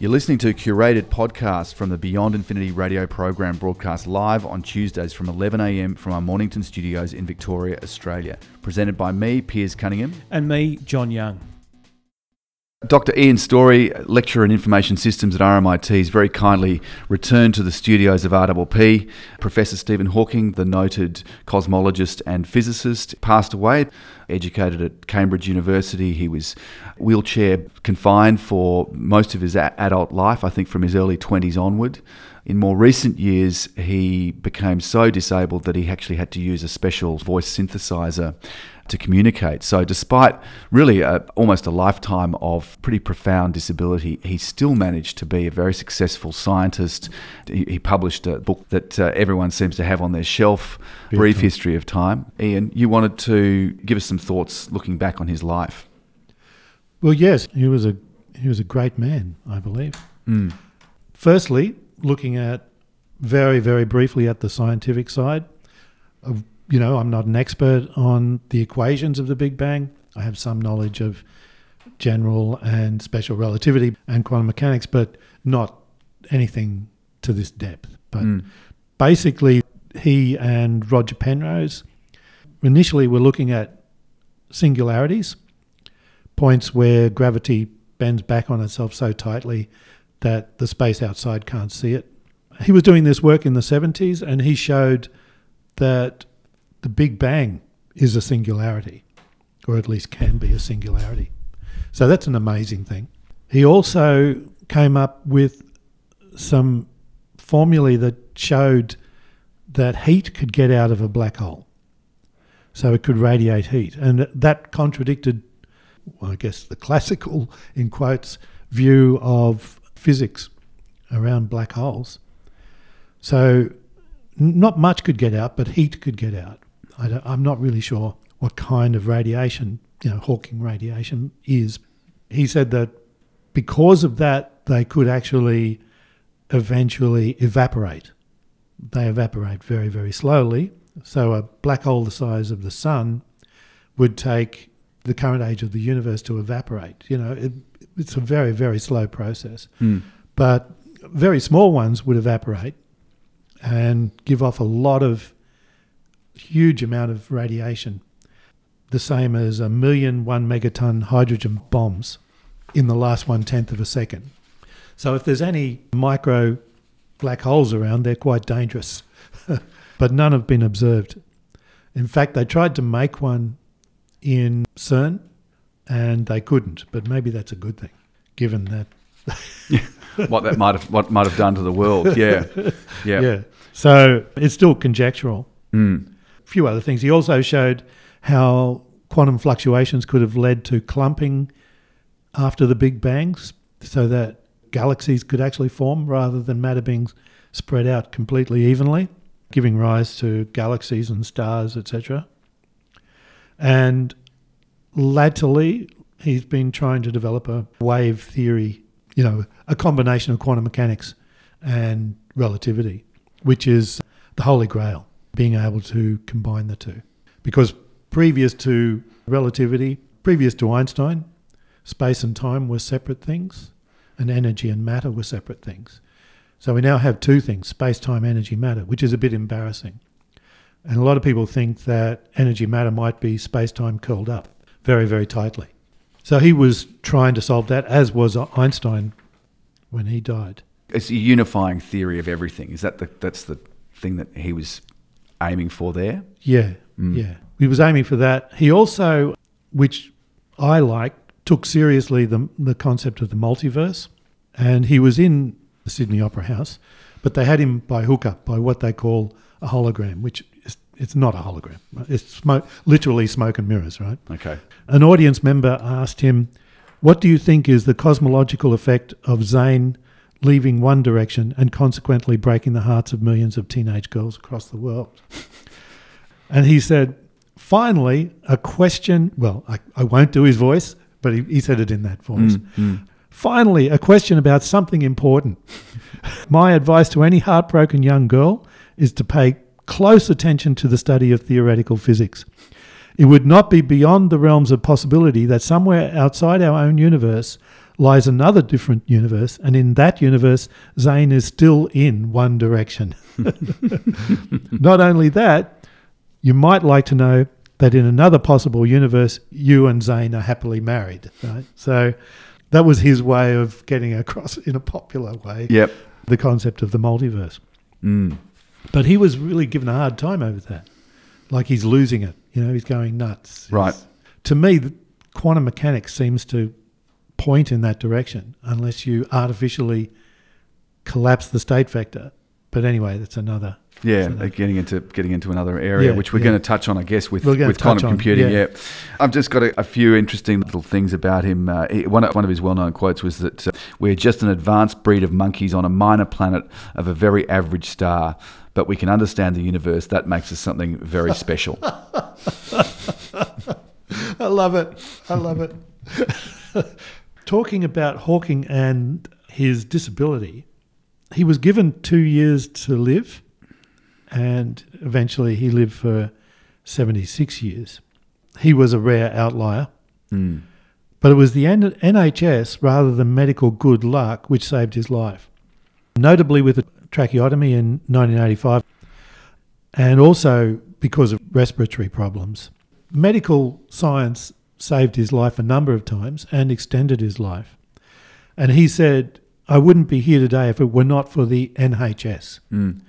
You're listening to a curated podcast from the Beyond Infinity radio program broadcast live on Tuesdays from 11am from our Mornington studios in Victoria, Australia. Presented by me, Piers Cunningham. And me, John Young. Dr. Ian Storey, lecturer in information systems at RMIT, has very kindly returned to the studios of RWP. Professor Stephen Hawking, the noted cosmologist and physicist, passed away. Educated at Cambridge University, he was wheelchair confined for most of his adult life, I think from his early 20s onward. In more recent years, he became so disabled that he actually had to use a special voice synthesizer to communicate. So, despite really a, almost a lifetime of pretty profound disability, he still managed to be a very successful scientist. He, he published a book that uh, everyone seems to have on their shelf, Brief History of Time. Ian, you wanted to give us some thoughts looking back on his life. Well, yes, he was a he was a great man, I believe. Mm. Firstly, looking at very, very briefly at the scientific side. Of, you know, I'm not an expert on the equations of the Big Bang. I have some knowledge of general and special relativity and quantum mechanics, but not anything to this depth. But Mm. basically, he and Roger Penrose initially were looking at singularities, points where gravity bends back on itself so tightly that the space outside can't see it. He was doing this work in the 70s and he showed that the Big Bang is a singularity, or at least can be a singularity. So that's an amazing thing. He also came up with some formulae that showed that heat could get out of a black hole. So it could radiate heat. And that contradicted, well, I guess, the classical, in quotes, view of physics around black holes. So not much could get out, but heat could get out. I I'm not really sure what kind of radiation, you know, Hawking radiation is. He said that because of that, they could actually eventually evaporate. They evaporate very, very slowly. So a black hole the size of the sun would take the current age of the universe to evaporate. You know, it, it's a very, very slow process. Mm. But very small ones would evaporate and give off a lot of huge amount of radiation, the same as a million one megaton hydrogen bombs in the last one tenth of a second. So if there's any micro black holes around, they're quite dangerous. but none have been observed. In fact, they tried to make one in CERN and they couldn't, but maybe that's a good thing, given that what that might have what might have done to the world. Yeah, yeah. Yeah. So it's still conjectural. Mm. A few other things. He also showed how quantum fluctuations could have led to clumping after the Big Bangs so that galaxies could actually form rather than matter being spread out completely evenly, giving rise to galaxies and stars, etc. And latterly, he's been trying to develop a wave theory, you know, a combination of quantum mechanics and relativity, which is the holy grail, being able to combine the two. Because previous to relativity, previous to Einstein, space and time were separate things, and energy and matter were separate things. So we now have two things space, time, energy, matter, which is a bit embarrassing. And a lot of people think that energy matter might be space time curled up very, very tightly. So he was trying to solve that, as was Einstein when he died. It's a unifying theory of everything. Is that the that's the thing that he was aiming for there? Yeah, Mm. yeah. He was aiming for that. He also, which I like, took seriously the, the concept of the multiverse. And he was in the Sydney Opera House, but they had him by hookup, by what they call a hologram, which is, it's not a hologram. It's smoke, literally smoke and mirrors, right? Okay. An audience member asked him, What do you think is the cosmological effect of Zayn leaving one direction and consequently breaking the hearts of millions of teenage girls across the world? and he said, Finally, a question. Well, I, I won't do his voice, but he, he said it in that voice. Mm, mm. Finally, a question about something important. My advice to any heartbroken young girl is to pay close attention to the study of theoretical physics. It would not be beyond the realms of possibility that somewhere outside our own universe lies another different universe, and in that universe, Zayn is still in One Direction. Not only that, you might like to know that in another possible universe, you and Zayn are happily married. Right? So that was his way of getting across in a popular way Yep. the concept of the multiverse. Mm. But he was really given a hard time over that. Like he's losing it. You know, he's going nuts. Right. It's- to me, the quantum mechanics seems to point in that direction unless you artificially collapse the state vector. But anyway, that's another. Yeah, uh, getting into getting into another area, Yeah, which we're yeah. going to touch on, I guess, with with quantum computing. yeah. Yeah. I've just got a, a few interesting little things about him. Uh, one of- one of his well known quotes was that uh, we're just an advanced breed of monkeys on a minor planet of a very average star, but we can understand the universe. That makes us something very special. I love it. I love it. Talking about Hawking and his disability, he was given two years to live, and eventually he lived for 76 years. He was a rare outlier, Mm. but it was the NHS rather than medical good luck which saved his life. Notably with a tracheotomy in 1985, and also because of respiratory problems. Medical science saved his life a number of times and extended his life. And he said, I wouldn't be here today if it were not for the NHS. Mm.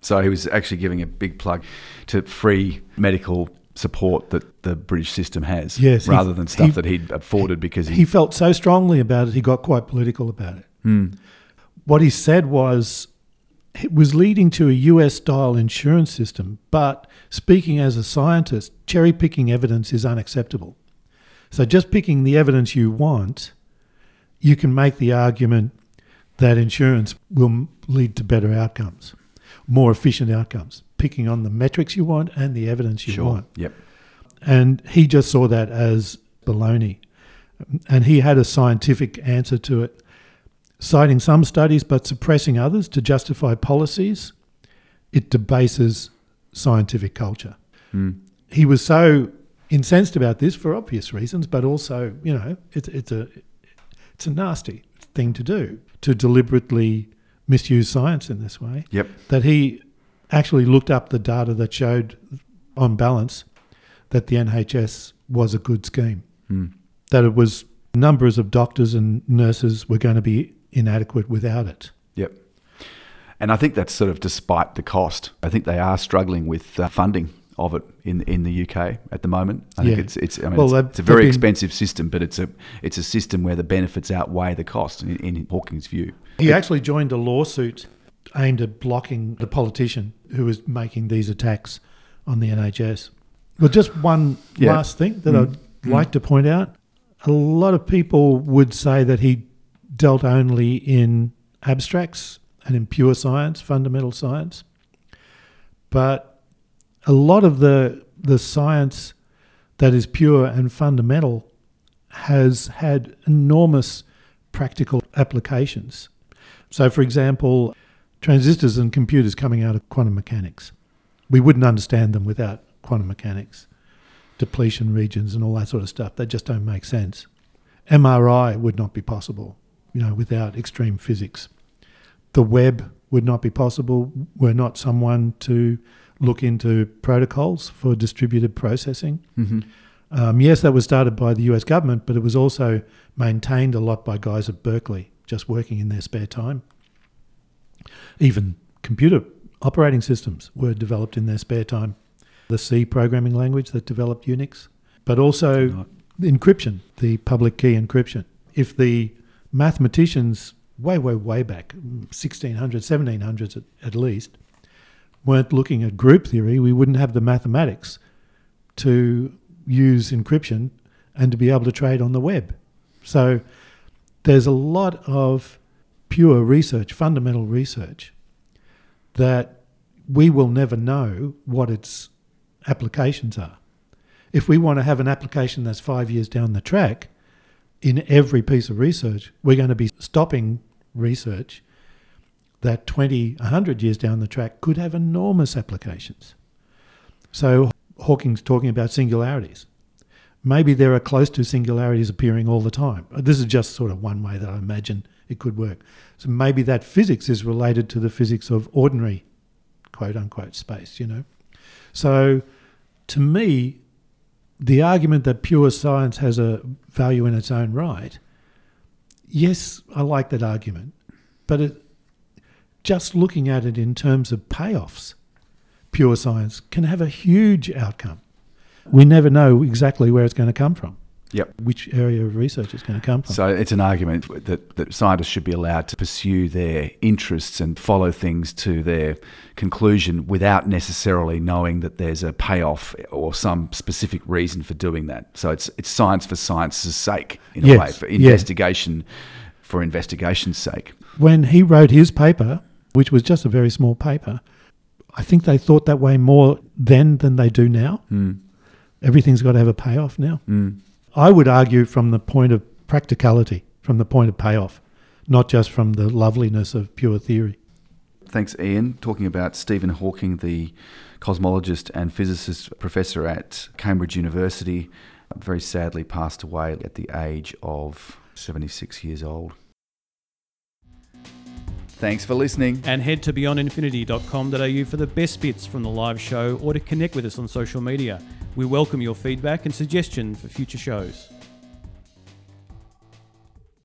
So he was actually giving a big plug to free medical support that the British system has, Yes, he- rather than stuff he- that he'd afforded because he. He felt so strongly about it, he got quite political about it. Mm. What he said was it was leading to a US style insurance system, but speaking as a scientist, cherry picking evidence is unacceptable. So just picking the evidence you want, you can make the argument that insurance will lead to better outcomes, more efficient outcomes, picking on the metrics you want and the evidence you Sure. want. Yep. And he just saw that as baloney. And he had a scientific answer to it, citing some studies but suppressing others to justify policies. It debases scientific culture. Mm. He was so incensed about this for obvious reasons, but also, you know, it's, it's a it's a nasty thing to do to deliberately misuse science in this way Yep. that he actually looked up the data that showed, on balance, that the NHS was a good scheme. Mm. That it was numbers of doctors and nurses were going to be inadequate without it. Yep. And I think that's sort of despite the cost. I think they are struggling with uh, funding of it in in the UK at the moment. I think Yeah. it's it's I mean Well, it's, it's a very been- expensive system, but it's a it's a system where the benefits outweigh the cost in, in Hawking's view. He actually joined a lawsuit aimed at blocking the politician who was making these attacks on the NHS. Well, just one Yeah. last thing that Mm. I'd like to point out. A lot of people would say that he dealt only in abstracts and in pure science, fundamental science. But a lot of the the science that is pure and fundamental has had enormous practical applications. So, for example, transistors and computers coming out of quantum mechanics. We wouldn't understand them without quantum mechanics, depletion regions, and all that sort of stuff. They just don't make sense. MRI would not be possible, you know, without extreme physics. The web would not be possible were not someone to look into protocols for distributed processing. Mm-hmm. Um, yes, that was started by the US government, but it was also maintained a lot by guys at Berkeley, just working in their spare time. Even computer operating systems were developed in their spare time. The C programming language that developed Unix, but also encryption, the public key encryption. If the mathematicians, way, way, way back, 1600s, 1700s at, at least, weren't looking at group theory, we wouldn't have the mathematics to use encryption and to be able to trade on the web. So there's a lot of pure research, fundamental research, that we will never know what its applications are. If we want to have an application that's five years down the track, in every piece of research, we're going to be stopping research that 20, 100 years down the track could have enormous applications. So Hawking's talking about singularities. maybe there are close to singularities appearing all the time. This is just sort of one way that I imagine it could work. So maybe that physics is related to the physics of ordinary, quote unquote, space, you know. So to me, the argument that pure science has a value in its own right, yes, I like that argument. But it, just looking at it in terms of payoffs, pure science can have a huge outcome. We never know exactly where it's going to come from. Yep. Which area of research it's going to come from. So it's an argument that, that scientists should be allowed to pursue their interests and follow things to their conclusion without necessarily knowing that there's a payoff or some specific reason for doing that. So it's it's science for science's sake, in Yes, a way, for investigation for investigation's sake. when he wrote his paper, which was just a very small paper, I think they thought that way more then than they do now. Mm. Everything's got to have a payoff now. Mm. I would argue from the point of practicality, from the point of payoff, not just from the loveliness of pure theory. Thanks, Ian. Talking about Stephen Hawking, the cosmologist and physicist professor at Cambridge University, very sadly passed away at the age of 76 years old. Thanks for listening. And head to beyondinfinity.com.au for the best bits from the live show or to connect with us on social media. We welcome your feedback and suggestion for future shows.